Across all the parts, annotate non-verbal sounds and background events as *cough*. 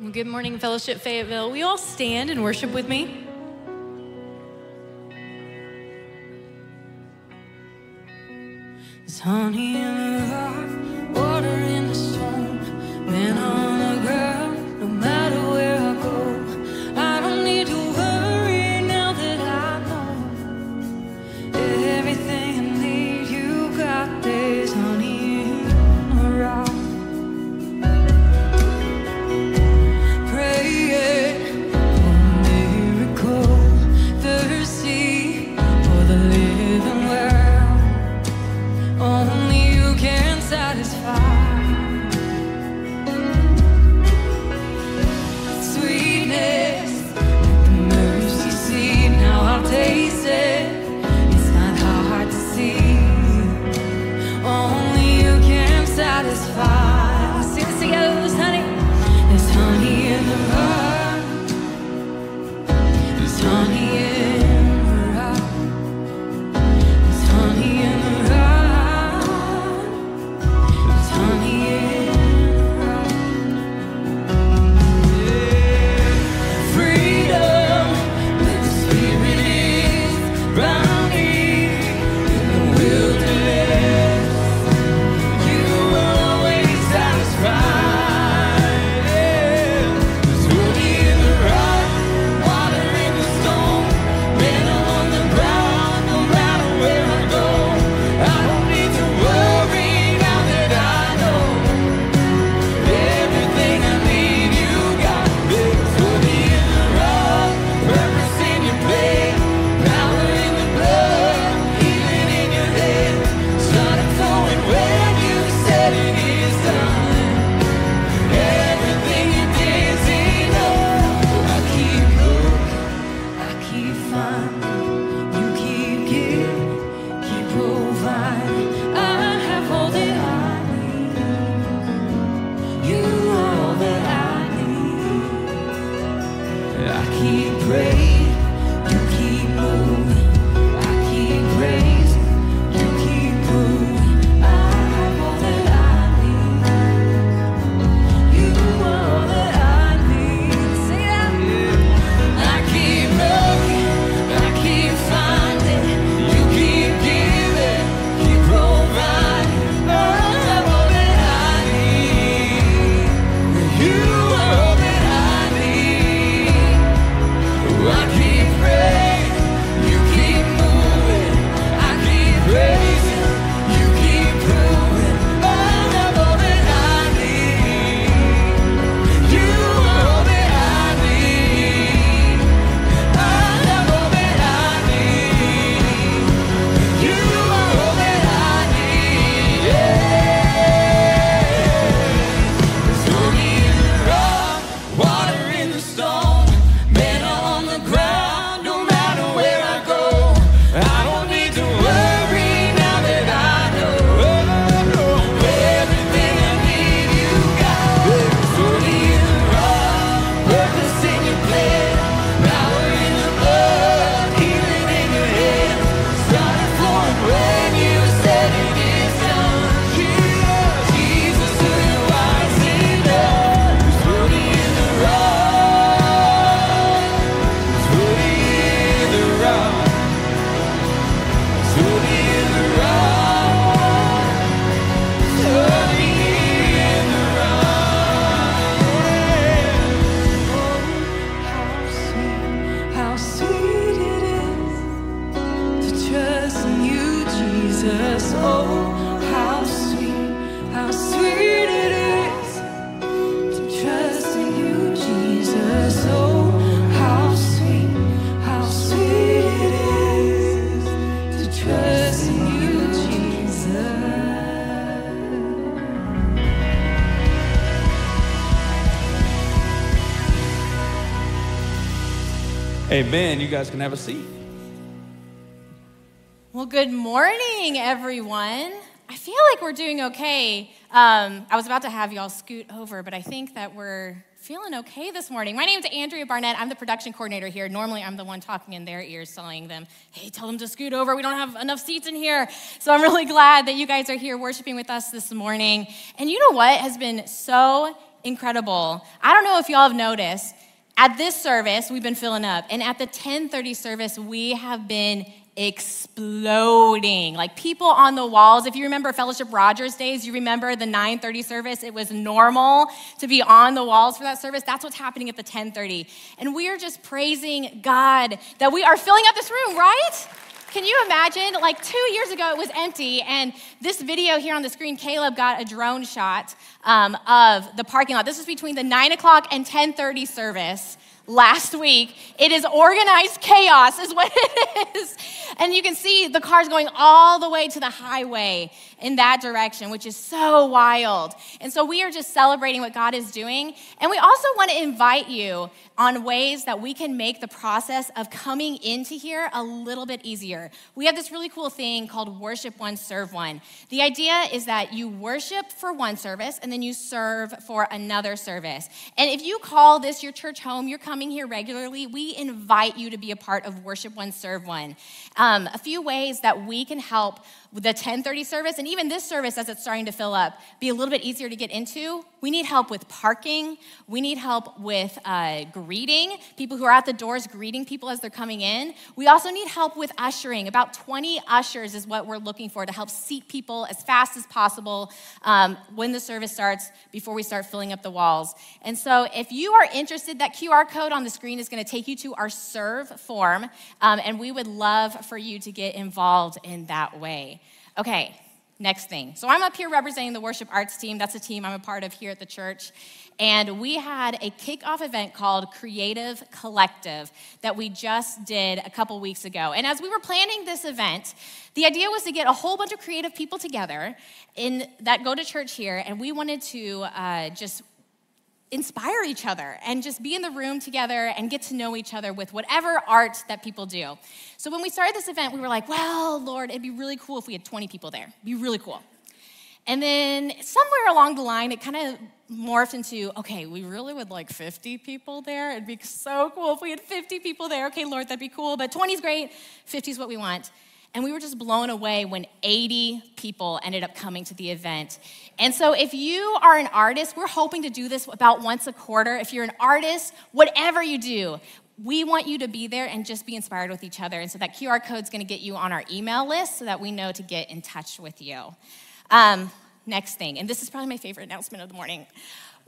Good morning, Fellowship Fayetteville. We all stand and worship with me? time Amen. You guys can have a seat. Well, good morning, everyone. I feel like we're doing okay. Um, I was about to have y'all scoot over, but I think that we're feeling okay this morning. My name's Andrea Barnett. I'm the production coordinator here. Normally, I'm the one talking in their ears, telling them, hey, tell them to scoot over. We don't have enough seats in here. So I'm really glad that you guys are here worshiping with us this morning. And you know what has been so incredible? I don't know if y'all have noticed, at this service, we've been filling up, and at the 10:30 service, we have been exploding. Like people on the walls. If you remember Fellowship Rogers days, you remember the 9:30 service. It was normal to be on the walls for that service. That's what's happening at the 10:30, and we are just praising God that we are filling up this room, right? Can you imagine? Like two years ago, it was empty, and this video here on the screen, Caleb got a drone shot um, of the parking lot. This was between the nine o'clock and ten thirty service last week. It is organized chaos, is what *laughs* it is. And you can see the cars going all the way to the highway in that direction, which is so wild. And so we are just celebrating what God is doing. And we also want to invite you on ways that we can make the process of coming into here a little bit easier. We have this really cool thing called Worship One, Serve One. The idea is that you worship for one service and then you serve for another service. And if you call this your church home, you're coming here regularly, we invite you to be a part of Worship One, Serve One. Um, a few ways that we can help the 1030 service and even this service as it's starting to fill up be a little bit easier to get into. We need help with parking. We need help with uh, greeting. People who are at the doors greeting people as they're coming in. We also need help with ushering. About 20 ushers is what we're looking for to help seat people as fast as possible um, when the service starts before we start filling up the walls. And so if you are interested that qr code on the screen is going to take you to our serve form um, and we would love for you to get involved in that way Okay, next thing. So I'm up here representing the worship arts team. That's a team I'm a part of here at the church. And we had a kickoff event called Creative Collective that we just did a couple weeks ago. And as we were planning this event, the idea was to get a whole bunch of creative people together in that go to church here, and we wanted to uh, just inspire each other and just be in the room together and get to know each other with whatever art that people do. So when we started this event, we were like, well, Lord, it'd be really cool if we had 20 people there. It'd be really cool. And then somewhere along the line, it kind of morphed into, okay, we really would like 50 people there. It'd be so cool if we had 50 people there. Okay, Lord, that'd be cool. But 20 is great, 50 is what we want. And we were just blown away when 80 people ended up coming to the event. And so, if you are an artist, we're hoping to do this about once a quarter. If you're an artist, whatever you do, we want you to be there and just be inspired with each other. And so, that QR code is going to get you on our email list so that we know to get in touch with you. Um, next thing, and this is probably my favorite announcement of the morning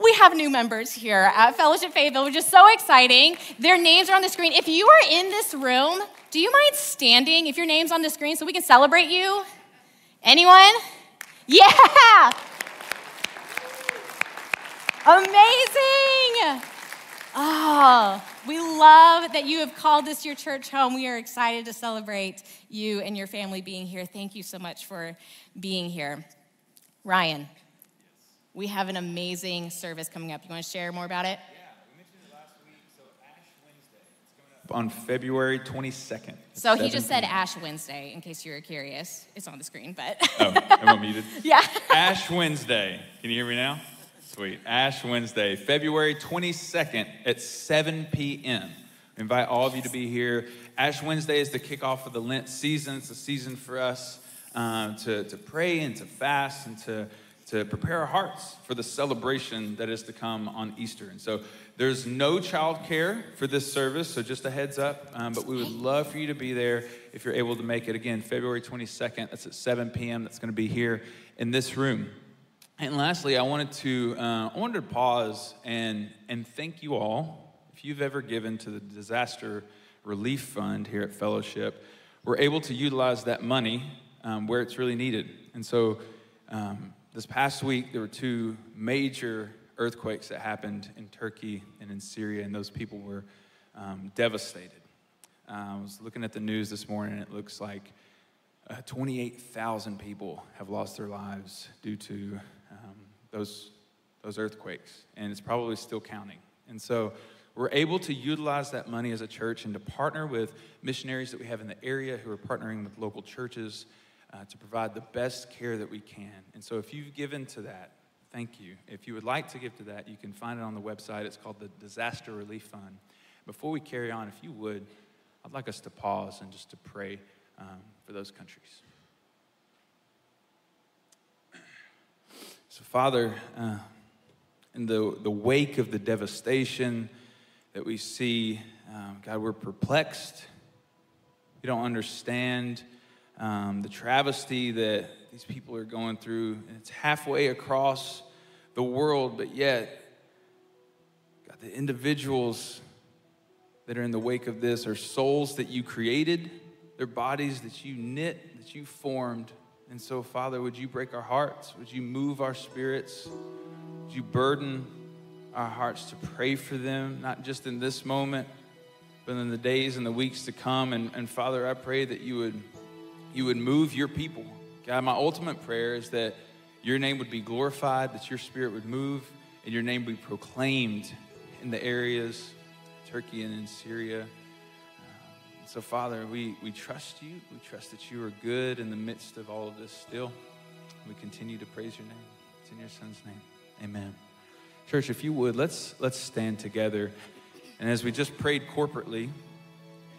we have new members here at Fellowship Fayetteville, which is so exciting. Their names are on the screen. If you are in this room, do you mind standing if your name's on the screen so we can celebrate you? Anyone? Yeah! Amazing! Oh, we love that you have called this your church home. We are excited to celebrate you and your family being here. Thank you so much for being here. Ryan, we have an amazing service coming up. You want to share more about it? Yeah, we mentioned it last week. So Ash Wednesday, it's coming up on February 22nd. So he just said Ash Wednesday, in case you were curious. It's on the screen, but Oh, am I *laughs* muted? yeah. Ash Wednesday. Can you hear me now? Sweet. Ash Wednesday, February 22nd at 7 p.m. We invite all of you to be here. Ash Wednesday is the kickoff of the Lent season. It's a season for us um, to, to pray and to fast and to, to prepare our hearts for the celebration that is to come on Easter. And so there's no childcare for this service, so just a heads up. Um, but we would love for you to be there if you're able to make it. Again, February 22nd, that's at 7 p.m. That's going to be here in this room. And lastly, I wanted to uh, I wanted to pause and and thank you all. If you've ever given to the disaster relief fund here at Fellowship, we're able to utilize that money um, where it's really needed. And so, um, this past week there were two major earthquakes that happened in Turkey and in Syria, and those people were um, devastated. Uh, I was looking at the news this morning, and it looks like uh, 28,000 people have lost their lives due to um, those, those earthquakes, and it's probably still counting. And so we're able to utilize that money as a church and to partner with missionaries that we have in the area who are partnering with local churches uh, to provide the best care that we can. And so if you've given to that, thank you. If you would like to give to that, you can find it on the website. It's called the Disaster Relief Fund. Before we carry on, if you would, I'd like us to pause and just to pray um, for those countries. So, Father, uh, in the, the wake of the devastation that we see, um, God, we're perplexed. We don't understand um, the travesty that these people are going through. And it's halfway across the world, but yet, God, the individuals that are in the wake of this are souls that you created, they're bodies that you knit, that you formed. And so, Father, would you break our hearts? Would you move our spirits? Would you burden our hearts to pray for them, not just in this moment, but in the days and the weeks to come? And, and Father, I pray that you would, you would move your people. God, my ultimate prayer is that your name would be glorified, that your spirit would move, and your name be proclaimed in the areas, Turkey and in Syria. Um, so, Father, we, we trust you. We trust that you are good in the midst of all of this still. We continue to praise your name. It's in your son's name. Amen. Church, if you would, let's let's stand together. And as we just prayed corporately,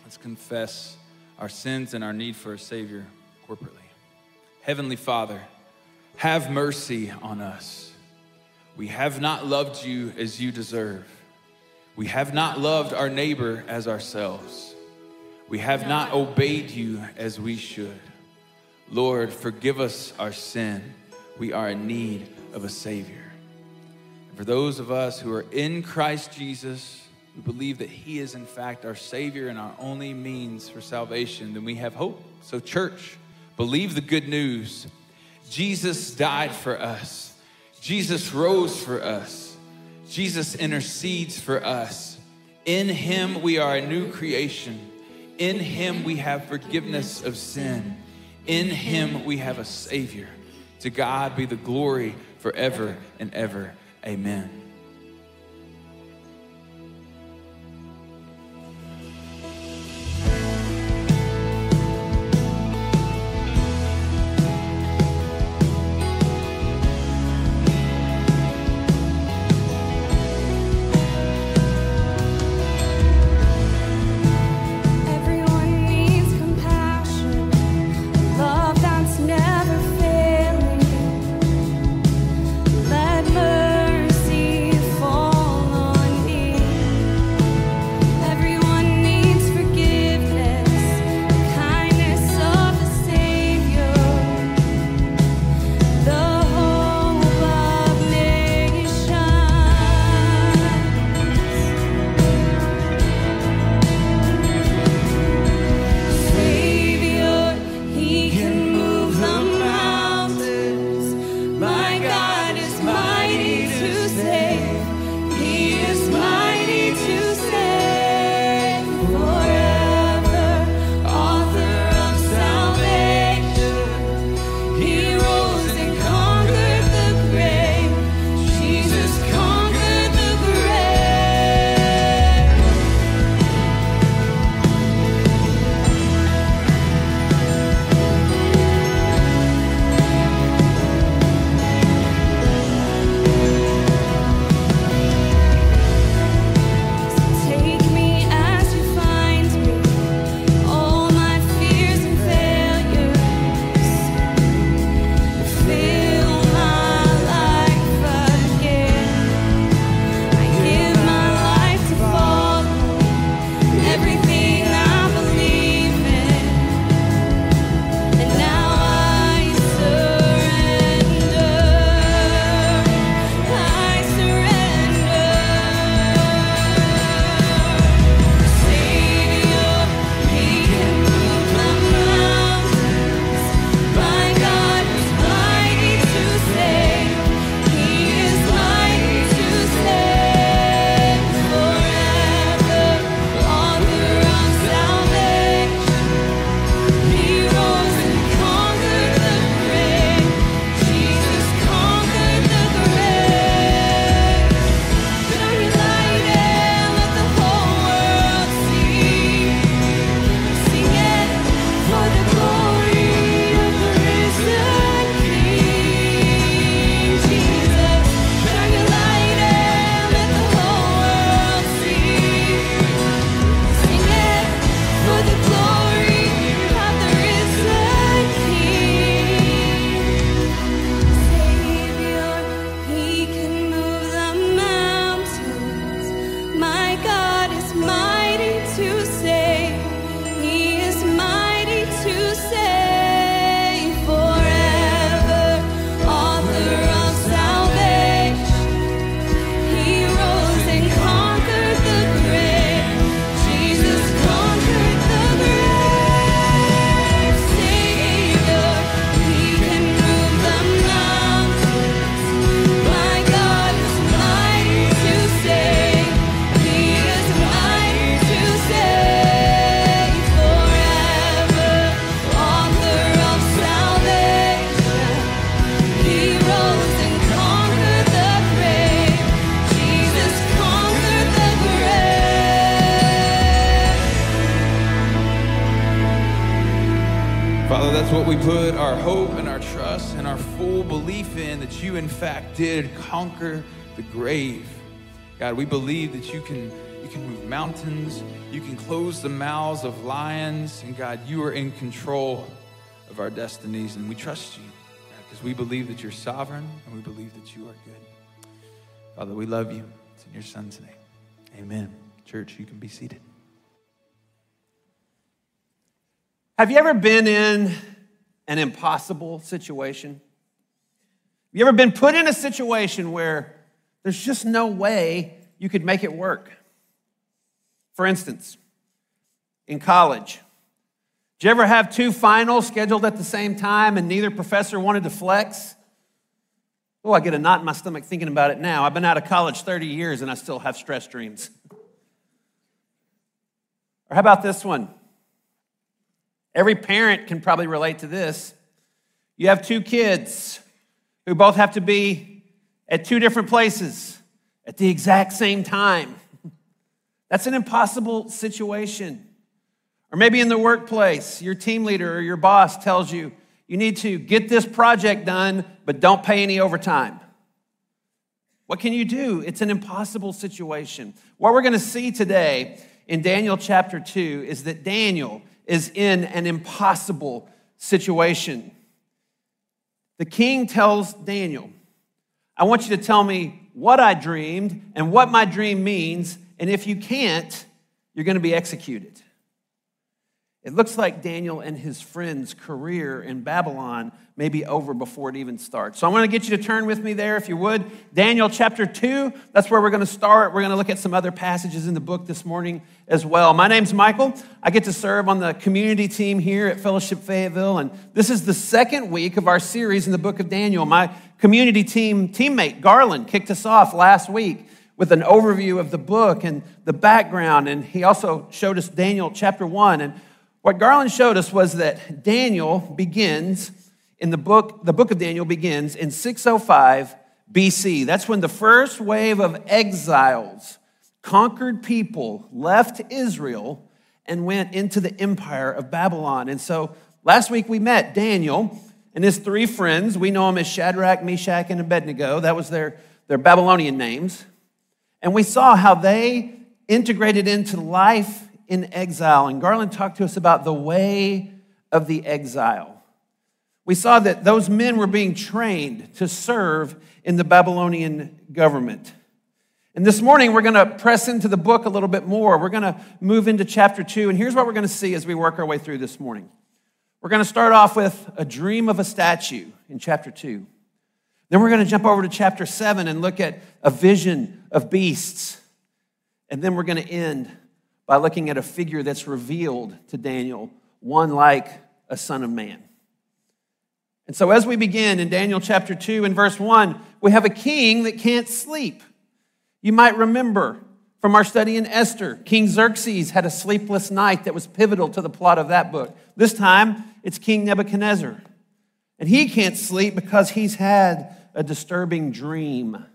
let's confess our sins and our need for a Savior corporately. Heavenly Father, have mercy on us. We have not loved you as you deserve. We have not loved our neighbor as ourselves. We have not obeyed you as we should. Lord, forgive us our sin. We are in need of a Savior. And for those of us who are in Christ Jesus, we believe that He is, in fact, our Savior and our only means for salvation, then we have hope. So, church, believe the good news. Jesus died for us, Jesus rose for us, Jesus intercedes for us. In Him, we are a new creation. In Him, we have forgiveness of sin. In Him, we have a Savior. To God be the glory forever and ever. Amen. You can, you can move mountains, you can close the mouths of lions, and God, you are in control of our destinies, and we trust you because we believe that you're sovereign and we believe that you are good. Father, we love you. It's in your Son's name. Amen. Church, you can be seated. Have you ever been in an impossible situation? Have you ever been put in a situation where there's just no way you could make it work? For instance, in college, did you ever have two finals scheduled at the same time and neither professor wanted to flex? Oh, I get a knot in my stomach thinking about it now. I've been out of college 30 years and I still have stress dreams. Or how about this one? Every parent can probably relate to this. You have two kids who both have to be at two different places at the exact same time. That's an impossible situation. Or maybe in the workplace, your team leader or your boss tells you, you need to get this project done, but don't pay any overtime. What can you do? It's an impossible situation. What we're going to see today in Daniel chapter 2 is that Daniel is in an impossible situation. The king tells Daniel, I want you to tell me what I dreamed and what my dream means, and if you can't, you're going to be executed. It looks like Daniel and his friend's career in Babylon may be over before it even starts. So I want to get you to turn with me there, if you would. Daniel chapter 2, that's where we're going to start. We're going to look at some other passages in the book this morning as well. My name's Michael. I get to serve on the community team here at Fellowship Fayetteville, and this is the second week of our series in the book of Daniel. My community team teammate, Garland, kicked us off last week with an overview of the book and the background, and he also showed us Daniel chapter 1. And what Garland showed us was that Daniel begins in the book, the book of Daniel begins in 605 BC. That's when the first wave of exiles, conquered people, left Israel and went into the empire of Babylon. And so last week we met Daniel and his three friends. We know them as Shadrach, Meshach, and Abednego. That was their, their Babylonian names. And we saw how they integrated into life in exile. And Garland talked to us about the way of the exile. We saw that those men were being trained to serve in the Babylonian government. And this morning, we're going to press into the book a little bit more. We're going to move into chapter two. And here's what we're going to see as we work our way through this morning. We're going to start off with a dream of a statue in chapter two. Then we're going to jump over to chapter seven and look at a vision of beasts. And then we're going to end by looking at a figure that's revealed to Daniel, one like a son of man. And so, as we begin in Daniel chapter 2 and verse 1, we have a king that can't sleep. You might remember from our study in Esther, King Xerxes had a sleepless night that was pivotal to the plot of that book. This time, it's King Nebuchadnezzar. And he can't sleep because he's had a disturbing dream.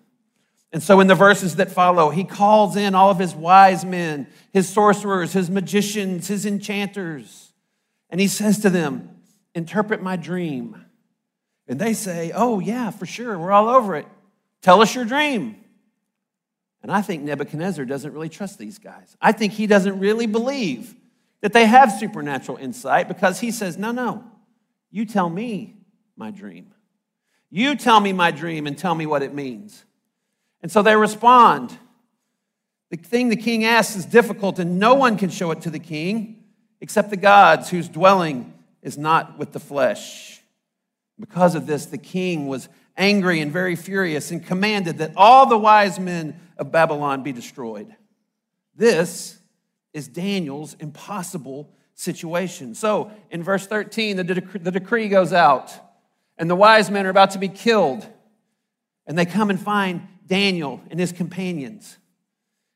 And so, in the verses that follow, he calls in all of his wise men, his sorcerers, his magicians, his enchanters, and he says to them, Interpret my dream. And they say, Oh, yeah, for sure, we're all over it. Tell us your dream. And I think Nebuchadnezzar doesn't really trust these guys. I think he doesn't really believe that they have supernatural insight because he says, No, no, you tell me my dream. You tell me my dream and tell me what it means. And so they respond. The thing the king asks is difficult, and no one can show it to the king except the gods whose dwelling is not with the flesh. Because of this, the king was angry and very furious and commanded that all the wise men of Babylon be destroyed. This is Daniel's impossible situation. So in verse 13, the, dec- the decree goes out, and the wise men are about to be killed. And they come and find Daniel and his companions.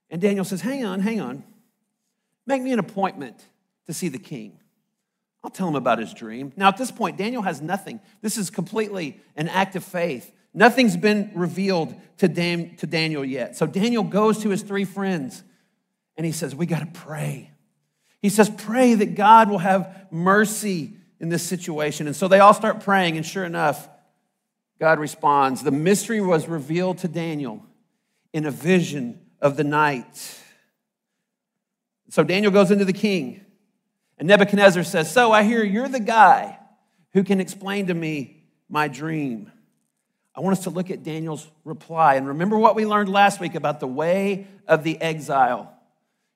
And Daniel says, Hang on, hang on. Make me an appointment to see the king. I'll tell him about his dream. Now, at this point, Daniel has nothing. This is completely an act of faith. Nothing's been revealed to, Dan, to Daniel yet. So Daniel goes to his three friends and he says, We got to pray. He says, Pray that God will have mercy in this situation. And so they all start praying, and sure enough, God responds. The mystery was revealed to Daniel in a vision of the night. So Daniel goes into the king, and Nebuchadnezzar says, So I hear you're the guy who can explain to me my dream. I want us to look at Daniel's reply. And remember what we learned last week about the way of the exile.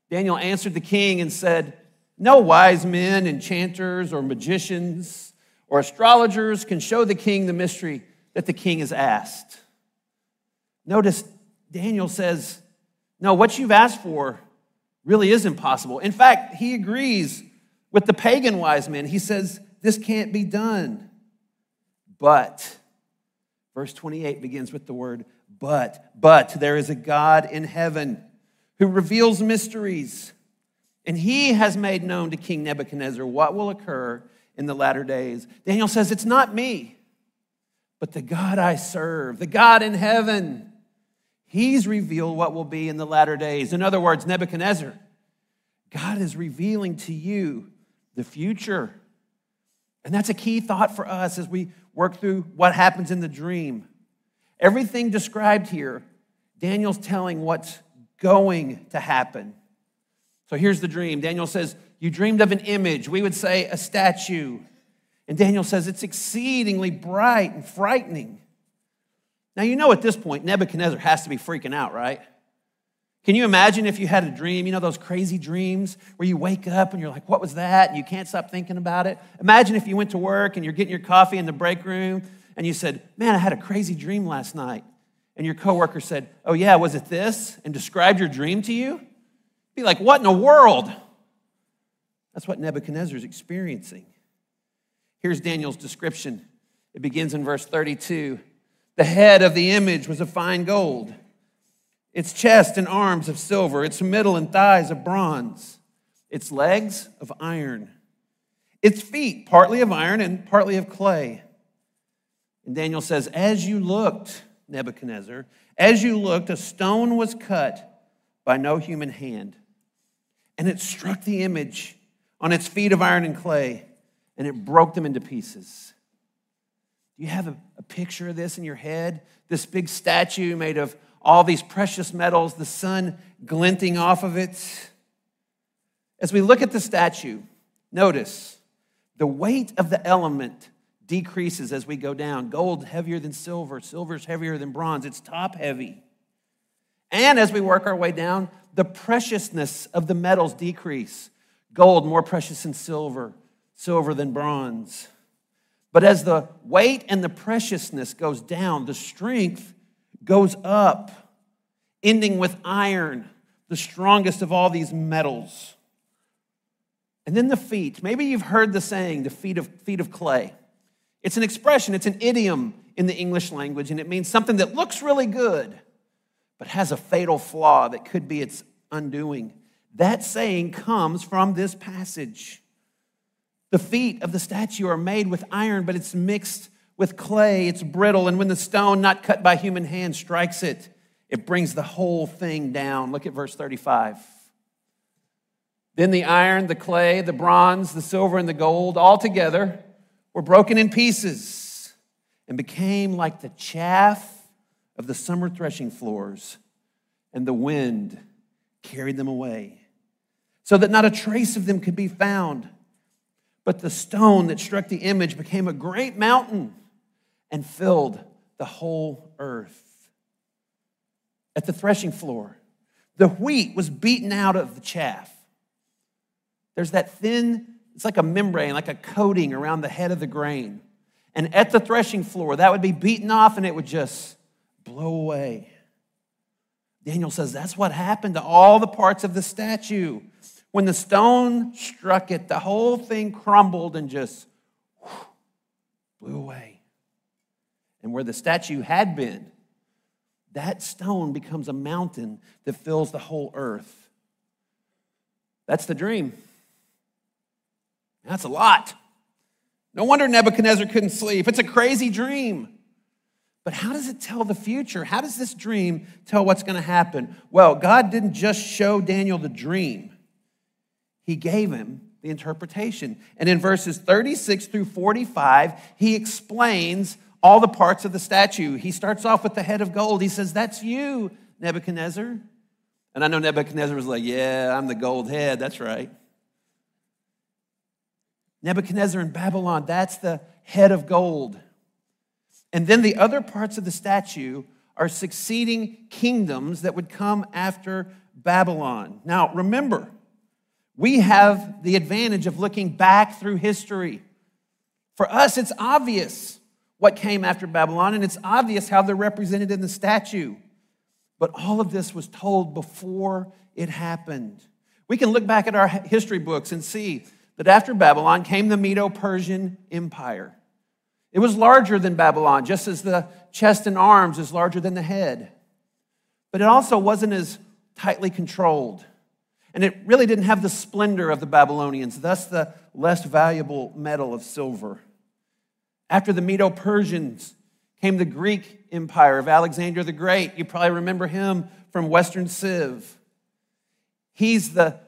Daniel answered the king and said, No wise men, enchanters, or magicians, or astrologers can show the king the mystery that the king has asked. Notice Daniel says, No, what you've asked for really is impossible. In fact, he agrees with the pagan wise men. He says, This can't be done. But, verse 28 begins with the word but. But there is a God in heaven who reveals mysteries, and he has made known to King Nebuchadnezzar what will occur in the latter days. Daniel says, It's not me, but the God I serve, the God in heaven. He's revealed what will be in the latter days. In other words, Nebuchadnezzar, God is revealing to you the future. And that's a key thought for us as we work through what happens in the dream. Everything described here, Daniel's telling what's going to happen. So here's the dream. Daniel says, You dreamed of an image. We would say a statue. And Daniel says, It's exceedingly bright and frightening. Now, you know at this point, Nebuchadnezzar has to be freaking out, right? Can you imagine if you had a dream, you know, those crazy dreams where you wake up and you're like, what was that? And you can't stop thinking about it. Imagine if you went to work and you're getting your coffee in the break room and you said, man, I had a crazy dream last night. And your coworker said, oh, yeah, was it this? And described your dream to you? Be like, what in the world? That's what Nebuchadnezzar is experiencing. Here's Daniel's description. It begins in verse 32. The head of the image was of fine gold, its chest and arms of silver, its middle and thighs of bronze, its legs of iron, its feet partly of iron and partly of clay. And Daniel says, As you looked, Nebuchadnezzar, as you looked, a stone was cut by no human hand, and it struck the image on its feet of iron and clay, and it broke them into pieces. Do you have a, a, picture of this in your head? This big statue made of all these precious metals, the sun glinting off of it. As we look at the statue, notice the weight of the element decreases as we go down. Gold heavier than silver, silver's heavier than bronze, it's top heavy. And as we work our way down, the preciousness of the metals decrease. Gold more precious than silver, silver than bronze. But as the weight and the preciousness goes down, the strength goes up, ending with iron, the strongest of all these metals. And then the feet. Maybe you've heard the saying, the feet of, feet of clay. It's an expression, it's an idiom in the English language, and it means something that looks really good, but has a fatal flaw that could be its undoing. That saying comes from this passage. The feet of the statue are made with iron, but it's mixed with clay. It's brittle, and when the stone, not cut by human hand, strikes it, it brings the whole thing down. Look at verse 35. Then the iron, the clay, the bronze, the silver, and the gold, all together, were broken in pieces and became like the chaff of the summer threshing floors, and the wind carried them away, so that not a trace of them could be found. But the stone that struck the image became a great mountain and filled the whole earth. At the threshing floor, the wheat was beaten out of the chaff. There's that thin, it's like a membrane, like a coating around the head of the grain. And at the threshing floor, that would be beaten off and it would just blow away. Daniel says that's what happened to all the parts of the statue. When the stone struck it, the whole thing crumbled and just blew away. And where the statue had been, that stone becomes a mountain that fills the whole earth. That's the dream. That's a lot. No wonder Nebuchadnezzar couldn't sleep. It's a crazy dream. But how does it tell the future? How does this dream tell what's going to happen? Well, God didn't just show Daniel the dream, He gave him the interpretation. And in verses 36 through 45, he explains all the parts of the statue. He starts off with the head of gold. He says, That's you, Nebuchadnezzar. And I know Nebuchadnezzar was like, Yeah, I'm the gold head. That's right. Nebuchadnezzar in Babylon, that's the head of gold. And then the other parts of the statue are succeeding kingdoms that would come after Babylon. Now, remember, we have the advantage of looking back through history. For us, it's obvious what came after Babylon, and it's obvious how they're represented in the statue. But all of this was told before it happened. We can look back at our history books and see that after Babylon came the Medo Persian Empire. It was larger than Babylon, just as the chest and arms is larger than the head. But it also wasn't as tightly controlled. And it really didn't have the splendor of the Babylonians, thus, the less valuable metal of silver. After the Medo Persians came the Greek Empire of Alexander the Great. You probably remember him from Western Civ. He's the,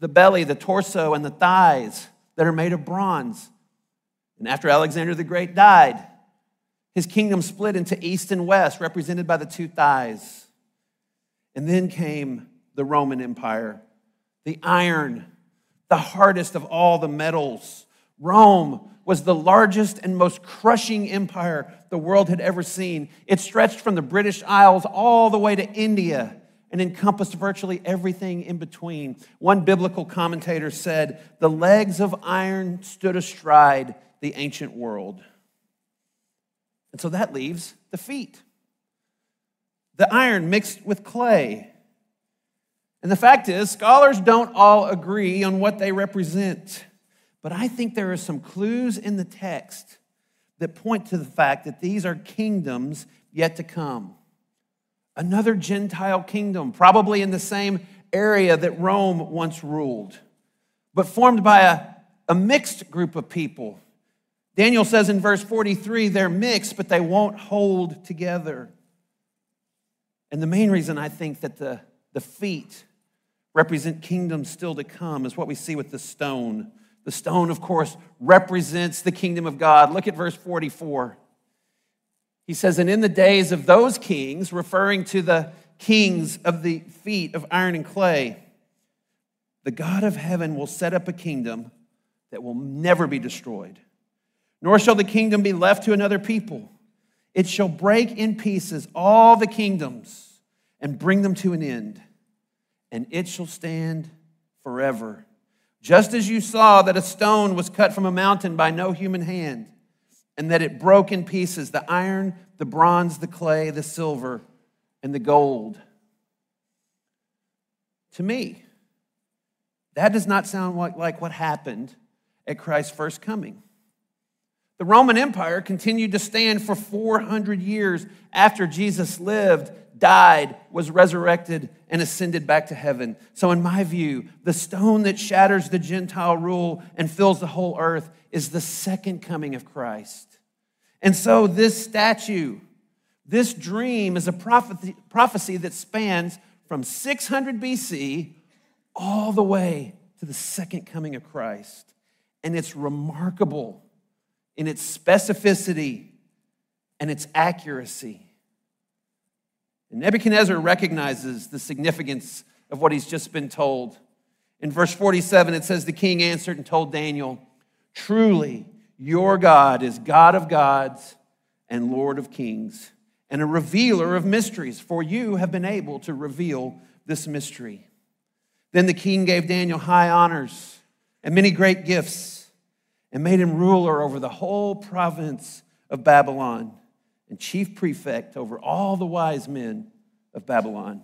the belly, the torso, and the thighs that are made of bronze. And after Alexander the Great died, his kingdom split into east and west, represented by the two thighs. And then came the Roman Empire, the iron, the hardest of all the metals. Rome was the largest and most crushing empire the world had ever seen. It stretched from the British Isles all the way to India and encompassed virtually everything in between. One biblical commentator said, The legs of iron stood astride the ancient world. And so that leaves the feet. The iron mixed with clay. And the fact is, scholars don't all agree on what they represent. But I think there are some clues in the text that point to the fact that these are kingdoms yet to come. Another Gentile kingdom, probably in the same area that Rome once ruled, but formed by a, a mixed group of people. Daniel says in verse 43 they're mixed, but they won't hold together. And the main reason I think that the, the feet represent kingdoms still to come is what we see with the stone. The stone, of course, represents the kingdom of God. Look at verse 44. He says, And in the days of those kings, referring to the kings of the feet of iron and clay, the God of heaven will set up a kingdom that will never be destroyed, nor shall the kingdom be left to another people. It shall break in pieces all the kingdoms and bring them to an end, and it shall stand forever. Just as you saw that a stone was cut from a mountain by no human hand, and that it broke in pieces the iron, the bronze, the clay, the silver, and the gold. To me, that does not sound like, what happened at Christ's first coming. The Roman Empire continued to stand for 400 years after Jesus lived, died, was resurrected, and ascended back to heaven. So, in my view, the stone that shatters the Gentile rule and fills the whole earth is the second coming of Christ. And so, this statue, this dream is a prophecy, prophecy that spans from 600 BC all the way to the second coming of Christ. And it's remarkable in its specificity and its accuracy. And Nebuchadnezzar recognizes the significance of what he's just been told. In verse 47, it says, The king answered and told Daniel, Truly, your God is God of gods and Lord of kings, and a revealer of mysteries, for you have been able to reveal this mystery. Then the king gave Daniel high honors and many great gifts and made him ruler over the whole province of Babylon and chief prefect over all the wise men of Babylon.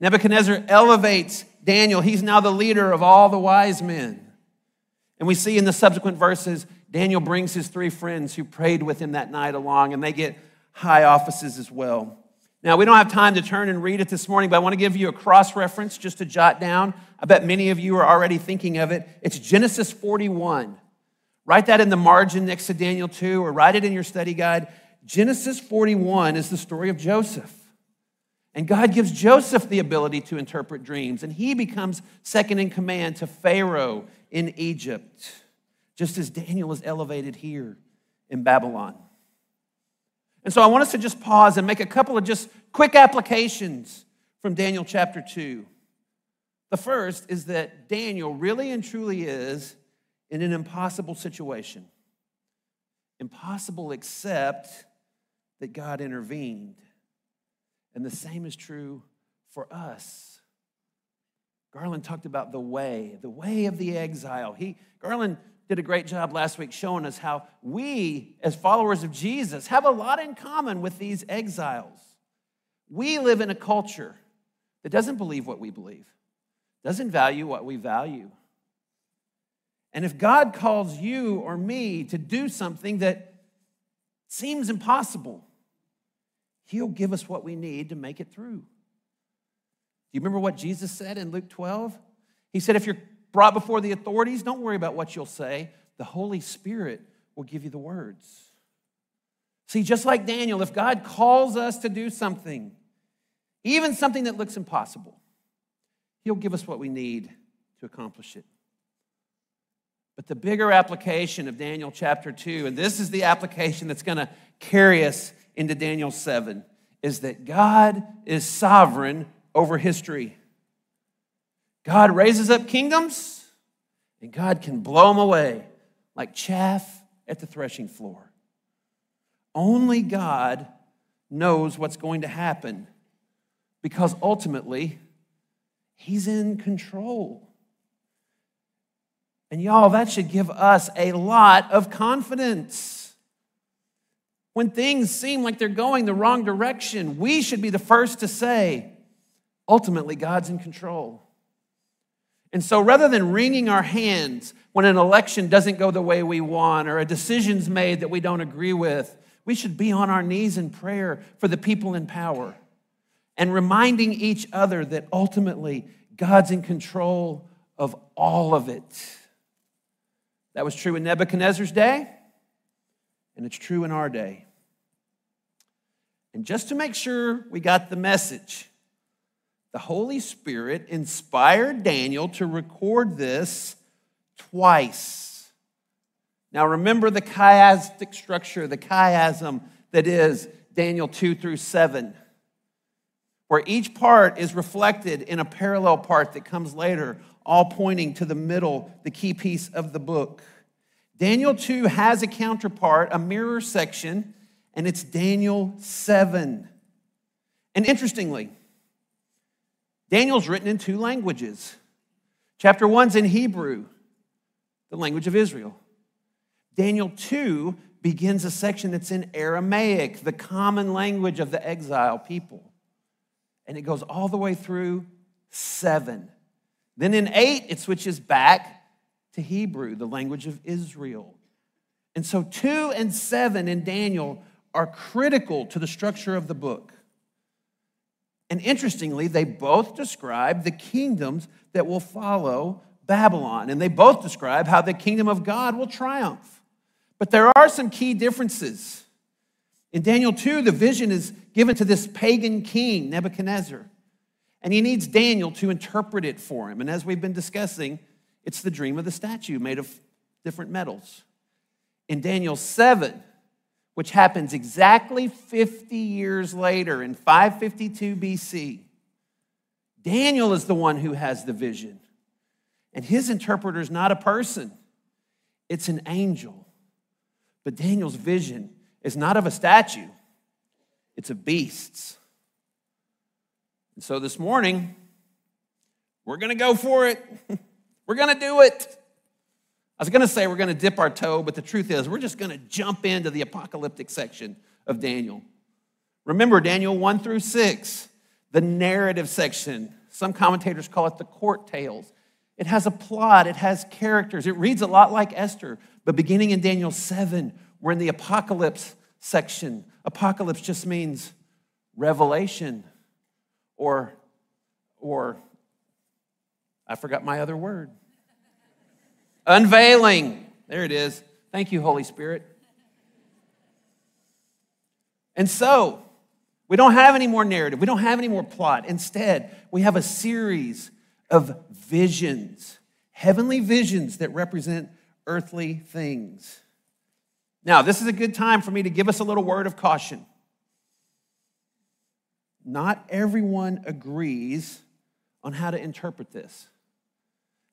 Nebuchadnezzar elevates Daniel. He's now the leader of all the wise men. And we see in the subsequent verses, Daniel brings his three friends who prayed with him that night along, and they get high offices as well. Now, we don't have time to turn and read it this morning, but I want to give you a cross reference just to jot down. I bet many of you are already thinking of it. It's Genesis 41. Write that in the margin next to Daniel 2 or write it in your study guide. Genesis 41 is the story of Joseph. And God gives Joseph the ability to interpret dreams, and he becomes second in command to Pharaoh in Egypt, just as Daniel is elevated here in Babylon. And so I want us to just pause and make a couple of just quick applications from Daniel chapter 2. The first is that Daniel really and truly is in an impossible situation. Impossible except that God intervened. And the same is true for us. Garland talked about the way, the way of the exile. He, Garland did a great job last week showing us how we, as followers of Jesus, have a lot in common with these exiles. We live in a culture that doesn't believe what we believe, doesn't value what we value. And if God calls you or me to do something that seems impossible, He'll give us what we need to make it through. Do you remember what Jesus said in Luke 12? He said, If you're brought before the authorities, don't worry about what you'll say. The Holy Spirit will give you the words. See, just like Daniel, if God calls us to do something, even something that looks impossible, He'll give us what we need to accomplish it. But the bigger application of Daniel chapter 2, and this is the application that's going to carry us into Daniel 7, is that God is sovereign over history. God raises up kingdoms, and God can blow them away like chaff at the threshing floor. Only God knows what's going to happen because ultimately, He's in control. And y'all, that should give us a lot of confidence. When things seem like they're going the wrong direction, we should be the first to say, ultimately, God's in control. And so rather than wringing our hands when an election doesn't go the way we want or a decision's made that we don't agree with, we should be on our knees in prayer for the people in power and reminding each other that ultimately God's in control of all of it. That was true in Nebuchadnezzar's day, and it's true in our day. And just to make sure we got the message, the Holy Spirit inspired Daniel to record this twice. Now, remember the chiastic structure, the chiasm that is Daniel 2 through 7, where each part is reflected in a parallel part that comes later, all pointing to the middle, the key piece of the book. Daniel 2 has a counterpart, a mirror section, and it's Daniel 7. And interestingly, Daniel's written in two languages. Chapter 1's in Hebrew, the language of Israel. Daniel 2 begins a section that's in Aramaic, the common language of the exile people. And it goes all the way through 7. Then in 8, it switches back to Hebrew, the language of Israel. And so 2 and 7 in Daniel are critical to the structure of the book. And interestingly, they both describe the kingdoms that will follow Babylon, and they both describe how the kingdom of God will triumph. But there are some key differences. In Daniel 2, the vision is given to this pagan king, Nebuchadnezzar, and he needs Daniel to interpret it for him. And as we've been discussing, it's the dream of the statue made of different metals. In Daniel 7, which happens exactly 50 years later in 552 BC, Daniel is the one who has the vision. And his interpreter is not a person, it's an angel. But Daniel's vision is not of a statue, it's of beasts. And so this morning, we're going to go for it. *laughs* we're going to do it. I was going to say we're going to dip our toe, but the truth is, we're just going to jump into the apocalyptic section of Daniel. Remember, Daniel 1 through 6, the narrative section. Some commentators call it the court tales. It has a plot, it has characters. It reads a lot like Esther, but beginning in Daniel 7, we're in the apocalypse section. Apocalypse just means revelation or, or I forgot my other word. Unveiling. There it is. Thank you, Holy Spirit. And so, We don't have any more narrative. We don't have any more plot. Instead, we have a series of visions, heavenly visions that represent earthly things. Now, this is a good time for me to give us a little word of caution. Not everyone agrees on how to interpret this.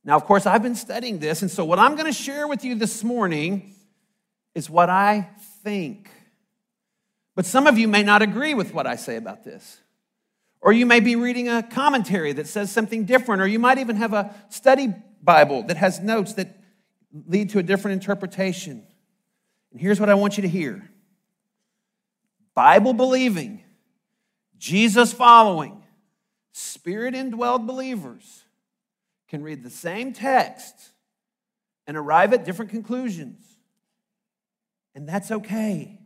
Now, of course, I've been studying this, and so what I'm going to share with you this morning is what I think. But some of you may not agree with what I say about this. Or you may be reading a commentary that says something different, or you might even have a study Bible that has notes that lead to a different interpretation. And here's what I want you to hear Bible believing, Jesus following, spirit indwelled believers can read the same text and arrive at different conclusions. And that's okay.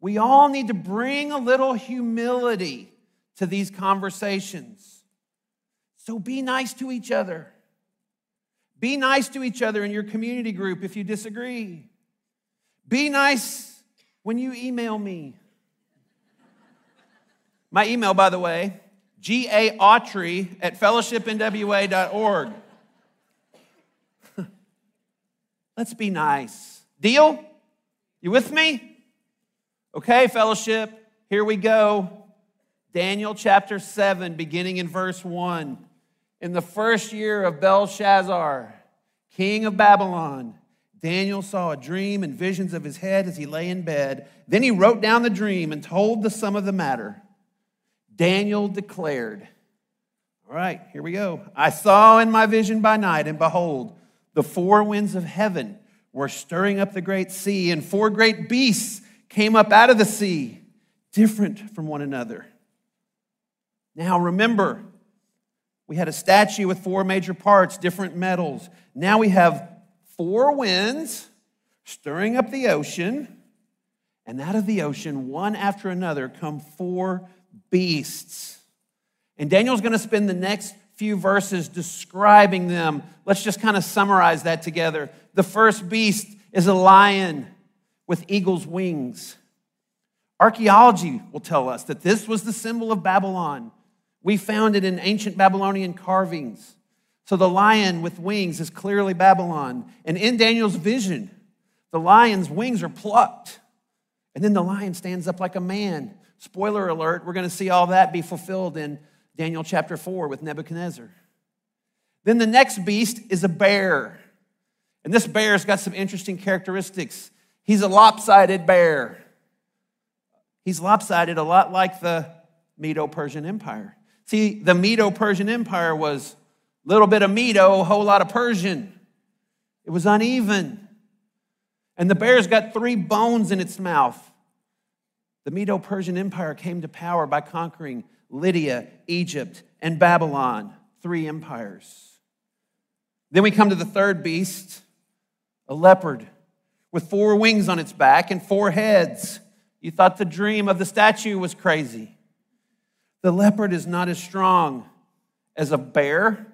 We all need to bring a little humility to these conversations. So be nice to each other. Be nice to each other in your community group if you disagree. Be nice when you email me. My email, by the way, G-A Autry at fellowshipnwa.org. *laughs* Let's be nice. Deal? You with me? Okay, fellowship, here we go. Daniel chapter 7, beginning in verse 1. In the first year of Belshazzar, king of Babylon, Daniel saw a dream and visions of his head as he lay in bed. Then he wrote down the dream and told the sum of the matter. Daniel declared, All right, here we go. I saw in my vision by night, and behold, the four winds of heaven were stirring up the great sea, and four great beasts came up out of the sea, different from one another. Now remember, we had a statue with four major parts, different metals. Now we have four winds stirring up the ocean, and out of the ocean, one after another, come four beasts. And Daniel's going to spend the next few verses describing them. Let's just kind of summarize that together. The first beast is a lion with eagle's wings. Archaeology will tell us that this was the symbol of Babylon. We found it in ancient Babylonian carvings. So the lion with wings is clearly Babylon. And in Daniel's vision, the lion's wings are plucked. And then the lion stands up like a man. Spoiler alert, we're going to see all that be fulfilled in Daniel chapter 4 with Nebuchadnezzar. Then the next beast is a bear. And this bear's got some interesting characteristics. He's a lopsided bear. He's lopsided a lot like the Medo Persian Empire. See, the Medo Persian Empire was a little bit of Medo, a whole lot of Persian. It was uneven. And the bear's got three bones in its mouth. The Medo Persian Empire came to power by conquering Lydia, Egypt, and Babylon, three empires. Then we come to the third beast, a leopard with four wings on its back and four heads. You thought the dream of the statue was crazy. The leopard is not as strong as a bear.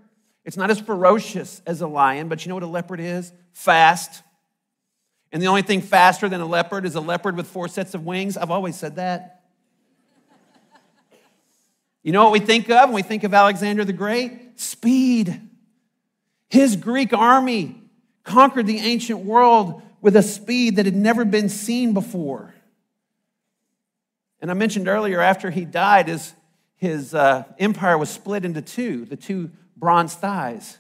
It's not as ferocious as a lion, but you know what a leopard is? Fast. And the only thing faster than a leopard is a leopard with four sets of wings. I've always said that. You know what we think of when we think of Alexander the Great? Speed. His Greek army conquered the ancient world with a speed that had never been seen before. And I mentioned earlier, after he died, his, his uh, empire was split into two the two bronze thighs.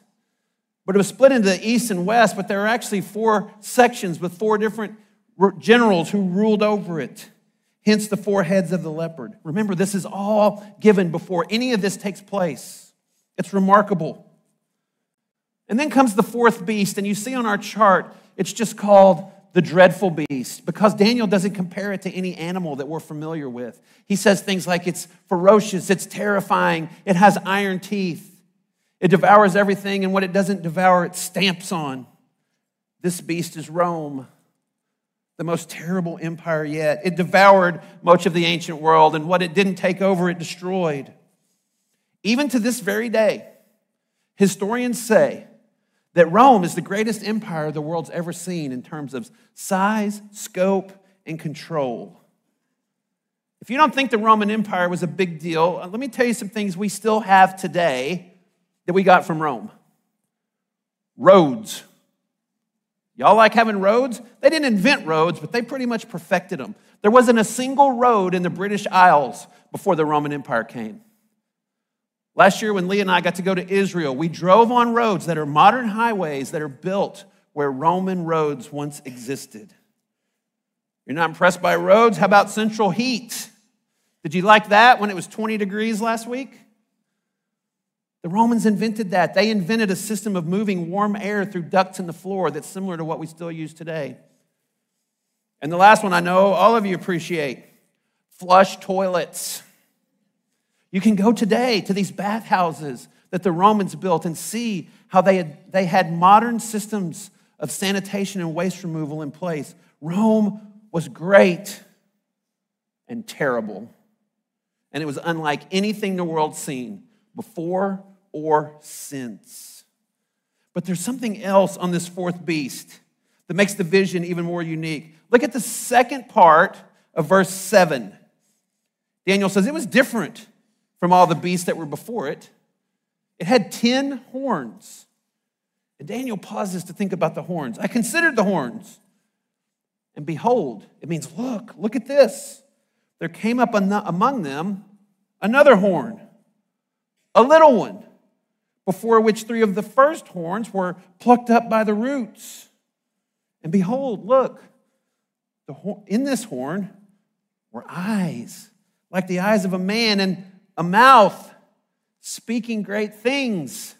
But it was split into the east and west, but there are actually four sections with four different generals who ruled over it. Hence the four heads of the leopard. Remember, this is all given before any of this takes place. It's remarkable. And then comes the fourth beast, and you see on our chart, it's just called the dreadful beast because Daniel doesn't compare it to any animal that we're familiar with. He says things like it's ferocious, it's terrifying, it has iron teeth. It devours everything, and what it doesn't devour, it stamps on. This beast is Rome, the most terrible empire yet. It devoured much of the ancient world, and what it didn't take over, it destroyed. Even to this very day, historians say that Rome is the greatest empire the world's ever seen in terms of size, scope, and control. If you don't think the Roman Empire was a big deal, uh, let me tell you some things we still have today that we got from Rome. Roads. Y'all like having roads? They didn't invent roads, but they pretty much perfected them. There wasn't a single road in the British Isles before the Roman Empire came. Last year, when Lee and I got to go to Israel, we drove on roads that are modern highways that are built where Roman roads once existed. You're not impressed by roads? How about central heat? Did you like that when it was 20 degrees last week? The Romans invented that. They invented a system of moving warm air through ducts in the floor that's similar to what we still use today. And the last one I know all of you appreciate flush toilets. You can go today to these bathhouses that the Romans built and see how they had, they had modern systems of sanitation and waste removal in place. Rome was great and terrible. And it was unlike anything the world's seen before or since. But there's something else on this fourth beast that makes the vision even more unique. Look at the second part of verse 7. Daniel says it was different from all the beasts that were before it. It had 10 horns. And Daniel pauses to think about the horns. I considered the horns. And behold, it means, look, look at this. There came up among them another horn, a little one, before which three of the first horns were plucked up by the roots. And behold, look, in this horn were eyes, like the eyes of a man, and a mouth speaking great things.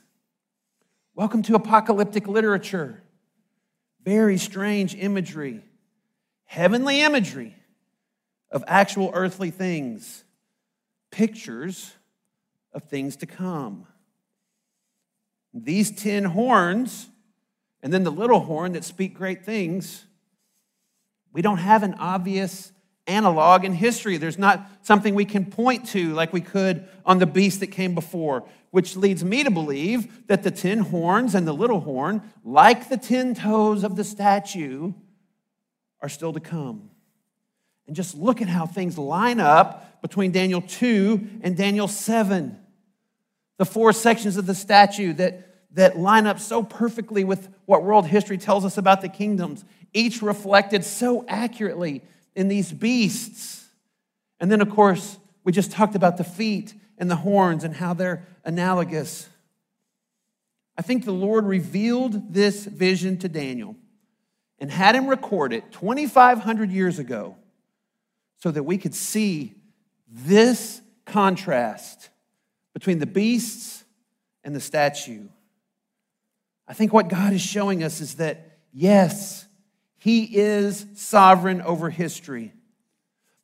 Welcome to apocalyptic literature. Very strange imagery, heavenly imagery of actual earthly things, pictures of things to come. These ten horns, and then the little horn that speak great things, we don't have an obvious analog in history. There's not something we can point to like we could on the beast that came before, which leads me to believe that the ten horns and the little horn, like the ten toes of the statue, are still to come. And just look at how things line up between Daniel 2 and Daniel 7. The four sections of the statue that, that line up so perfectly with what world history tells us about the kingdoms, each reflected so accurately in these beasts. And then, of course, we just talked about the feet and the horns and how they're analogous. I think the Lord revealed this vision to Daniel and had him record it 2,500 years ago so that we could see this contrast between the beasts and the statue. I think what God is showing us is that, yes, he is sovereign over history.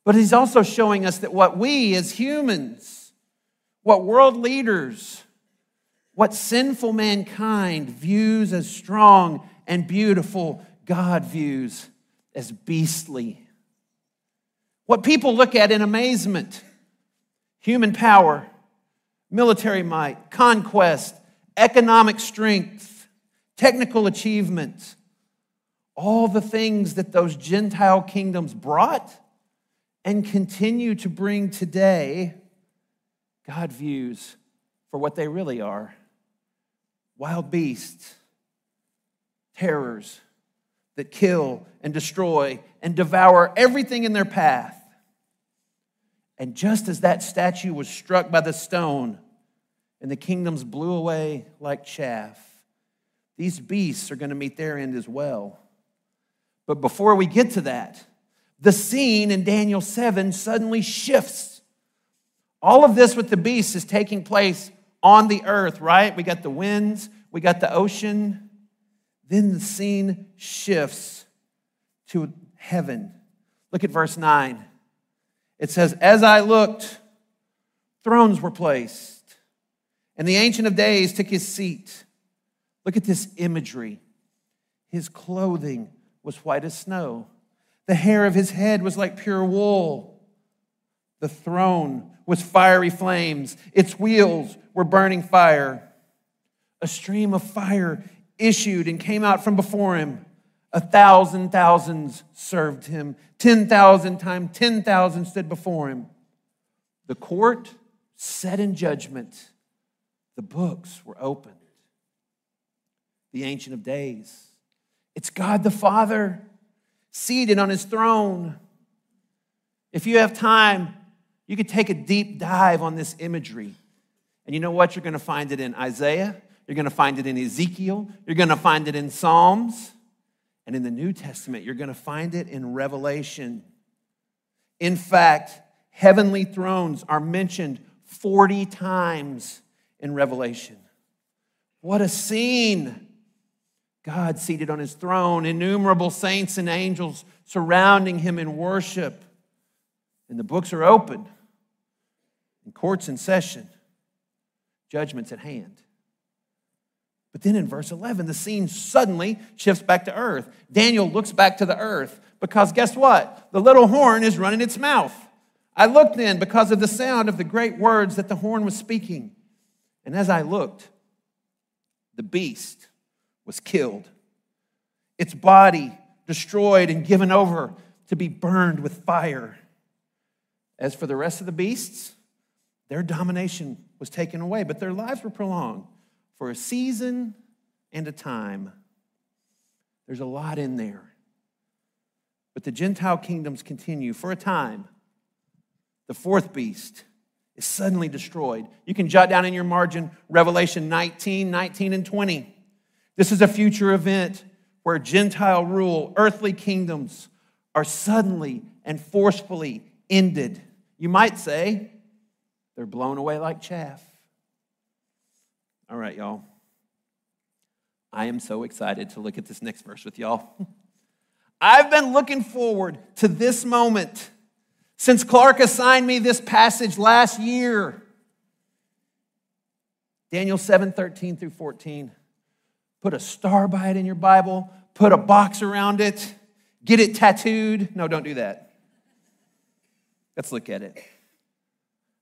But he's also showing us that what we as humans, what world leaders, what sinful mankind views as strong and beautiful, God views as beastly. What people look at in amazement human power, military might, conquest, economic strength, technical achievement all the things that those Gentile kingdoms brought and continue to bring today, God views for what they really are wild beasts, terrors that kill and destroy and devour everything in their path. And just as that statue was struck by the stone and the kingdoms blew away like chaff, these beasts are going to meet their end as well. But before we get to that, the scene in Daniel 7 suddenly shifts. All of this with the beasts is taking place on the earth, right? We got the winds, we got the ocean. Then the scene shifts to heaven. Look at verse 9. It says, As I looked, thrones were placed, and the Ancient of Days took his seat. Look at this imagery. His clothing was white as snow. The hair of his head was like pure wool. The throne was fiery flames, its wheels were burning fire. A stream of fire issued and came out from before him. A thousand thousands served him. 10,000 times 10,000 stood before him. The court set in judgment. The books were opened. The Ancient of Days. It's God the Father seated on his throne. If you have time, you could take a deep dive on this imagery. And you know what? You're going to find it in Isaiah, you're going to find it in Ezekiel, you're going to find it in Psalms, and in the New Testament, you're going to find it in Revelation. In fact, heavenly thrones are mentioned 40 times in Revelation. What a scene! God seated on his throne, innumerable saints and angels surrounding him in worship. And the books are open, and courts in session, judgment's at hand. But then in verse 11, the scene suddenly shifts back to earth. Daniel looks back to the earth because guess what? The little horn is running its mouth. I looked then because of the sound of the great words that the horn was speaking. And as I looked, the beast was killed, its body destroyed and given over to be burned with fire. As for the rest of the beasts, their domination was taken away, but their lives were prolonged for a season and a time. There's a lot in there. But the Gentile kingdoms continue for a time. The fourth beast is suddenly destroyed. You can jot down in your margin Revelation 19, 19, and 20. This is a future event where Gentile rule, earthly kingdoms, are suddenly and forcefully ended. You might say they're blown away like chaff. All right, y'all. I am so excited to look at this next verse with y'all. *laughs* I've been looking forward to this moment since Clark assigned me this passage last year. Daniel 7 13 through 14. Put a star by it in your Bible, put a box around it, get it tattooed. No, don't do that. Let's look at it.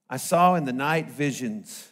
I saw in the night visions,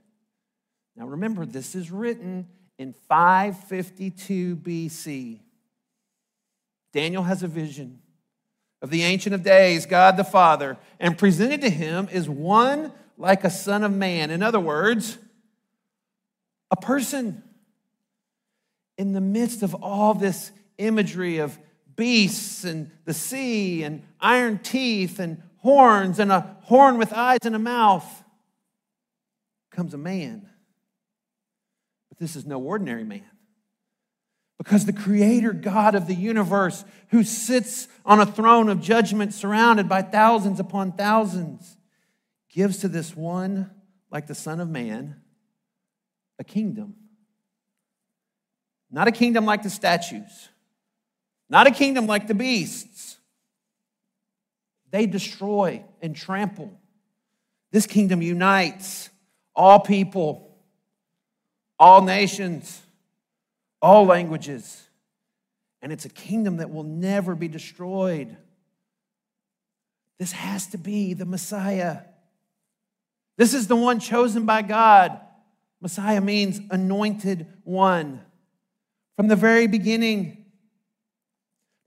Now remember, this is written in 552 BC. Daniel has a vision of the Ancient of Days, God the Father, and presented to him is one like a son of man. In other words, a person in the midst of all this imagery of beasts and the sea and iron teeth and horns and a horn with eyes and a mouth comes a man. This is no ordinary man. Because the creator God of the universe, who sits on a throne of judgment surrounded by thousands upon thousands, gives to this one, like the Son of Man, a kingdom. Not a kingdom like the statues, not a kingdom like the beasts. They destroy and trample. This kingdom unites all people, all nations, all languages. And it's a kingdom that will never be destroyed. This has to be the Messiah. This is the one chosen by God. Messiah means anointed one. From the very beginning,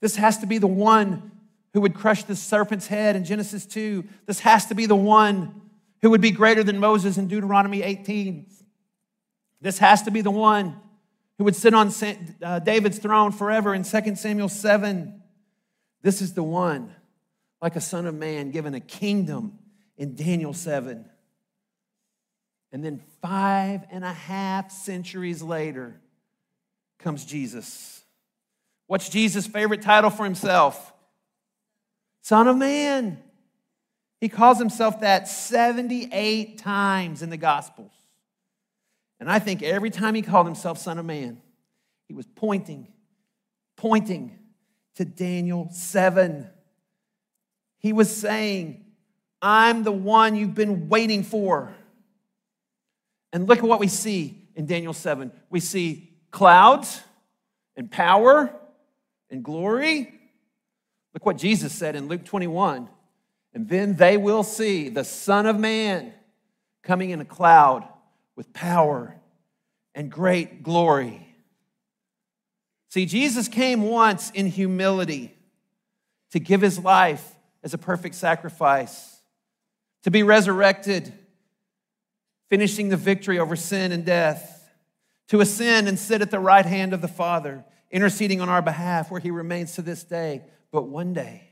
this has to be the one who would crush the serpent's head in Genesis 2. This has to be the one who would be greater than Moses in Deuteronomy 18. This has to be the one who would sit on uh, David's throne forever in 2 Samuel 7. This is the one, like a son of man, given a kingdom in Daniel 7. And then five and a half centuries later comes Jesus. What's Jesus' favorite title for himself? Son of Man. He calls himself that 78 times in the Gospels. And I think every time he called himself Son of Man, he was pointing, pointing to Daniel 7. He was saying, I'm the one you've been waiting for. And look at what we see in Daniel 7. We see clouds and power and glory. Look what Jesus said in Luke 21. And then they will see the Son of Man coming in a cloud with power and great glory. See, Jesus came once in humility to give his life as a perfect sacrifice, to be resurrected, finishing the victory over sin and death, to ascend and sit at the right hand of the Father, interceding on our behalf where he remains to this day. But one day,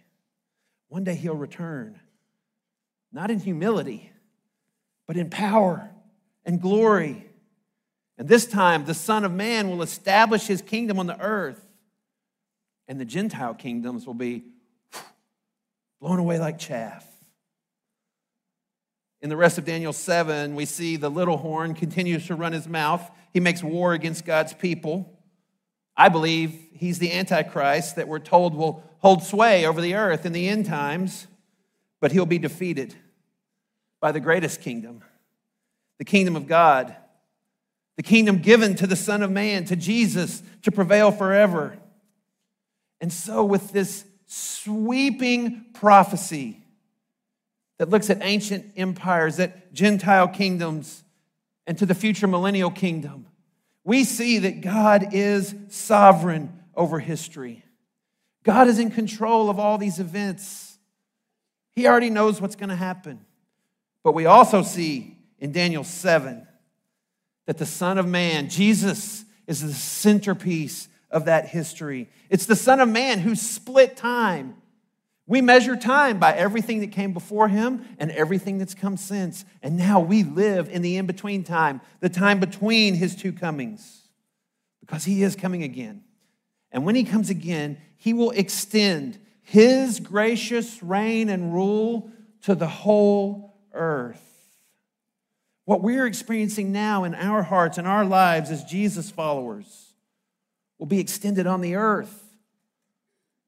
one day he'll return, not in humility, but in power and glory. And this time, the Son of Man will establish his kingdom on the earth, and the Gentile kingdoms will be blown away like chaff. In the rest of Daniel 7, we see the little horn continues to run his mouth. He makes war against God's people. I believe he's the Antichrist that we're told will hold sway over the earth in the end times, but he'll be defeated by the greatest kingdom, the kingdom of God, the kingdom given to the Son of Man, to Jesus, to prevail forever. And so, with this sweeping prophecy, that looks at ancient empires, at Gentile kingdoms, and to the future millennial kingdom, we see that God is sovereign over history. God is in control of all these events. He already knows what's going to happen. But we also see in Daniel 7 that the Son of Man, Jesus, is the centerpiece of that history. It's the Son of Man who split time we measure time by everything that came before him and everything that's come since. And now we live in the in between time, the time between his two comings, because he is coming again. And when he comes again, he will extend his gracious reign and rule to the whole earth. What we're experiencing now in our hearts and our lives as Jesus followers will be extended on the earth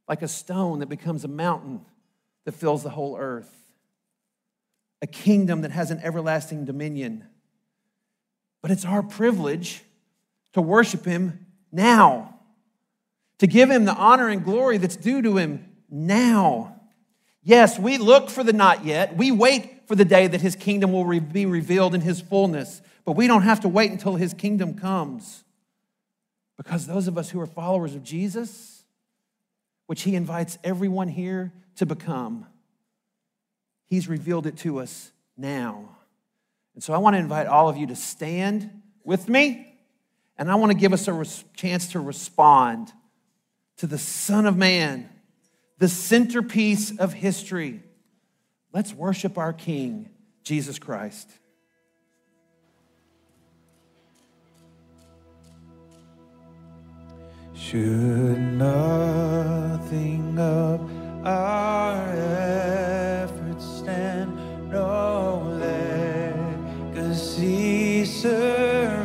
like a stone that becomes a mountain that fills the whole earth, a kingdom that has an everlasting dominion. But it's our privilege to worship Him now, to give Him the honor and glory that's due to Him now. Yes, we look for the not yet. We wait for the day that His kingdom will be revealed in His fullness. But we don't have to wait until His kingdom comes. Because those of us who are followers of Jesus, which he invites everyone here to become. He's revealed it to us now. And so I want to invite all of you to stand with me, and I want to give us a res- chance to respond to the Son of Man, the centerpiece of history. Let's worship our King, Jesus Christ. Should nothing of our efforts stand, no legacy survive,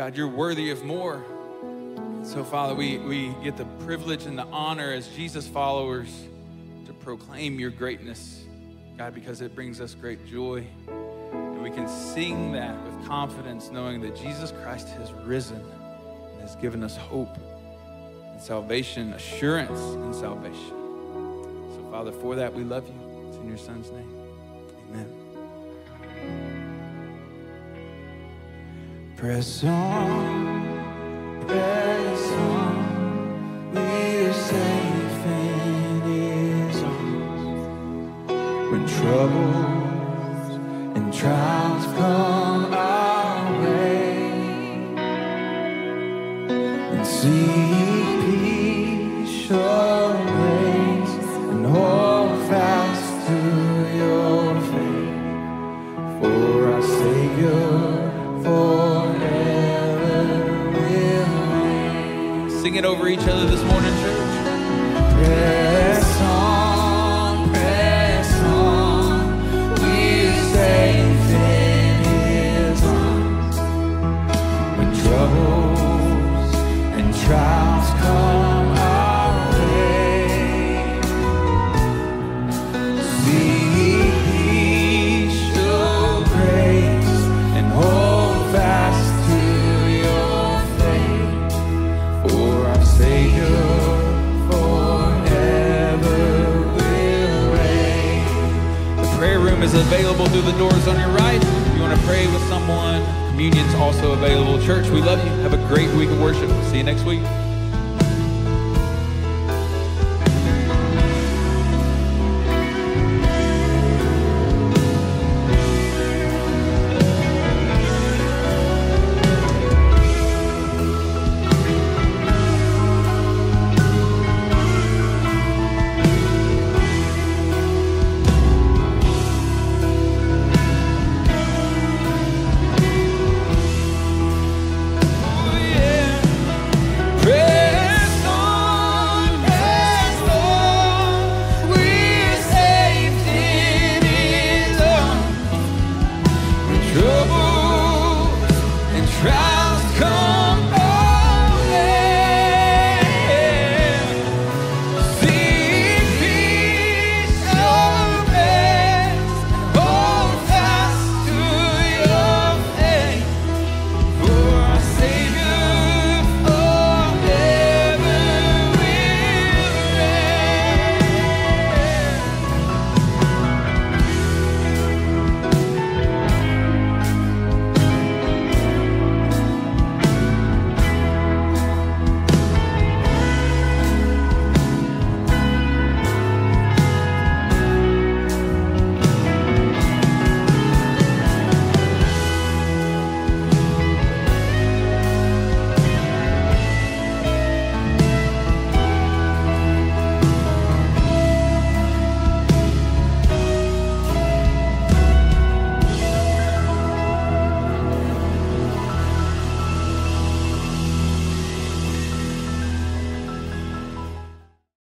God, you're worthy of more. So, Father, we, we get the privilege and the honor as Jesus followers to proclaim your greatness, God, because it brings us great joy. And we can sing that with confidence, knowing that Jesus Christ has risen and has given us hope and salvation, assurance in salvation. So, Father, for that, we love you. It's in your Son's name. Amen. Press on, press on. We're safe in His arms. When troubles and trials come our way, and seek peace, it over each other this morning, church. Available through the doors on your right. If you want to pray with someone, communion's also available. Church, we love you. Have a great week of worship. See you next week.